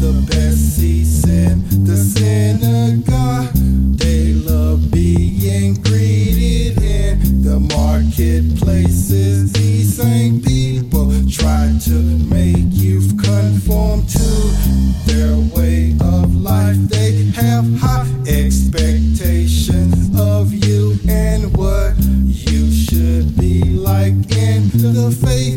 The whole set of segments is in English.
the best seats in the synagogue. They love being greeted in the marketplaces. These same people try to make you conform to their way of life. They have high expectations of you and what you should be like in the faith.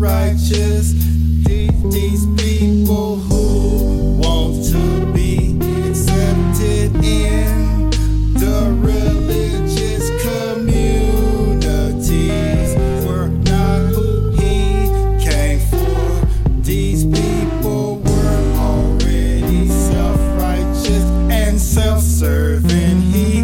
righteous. These, these people who want to be accepted in the religious communities were not who he came for. These people were already self righteous and self serving. He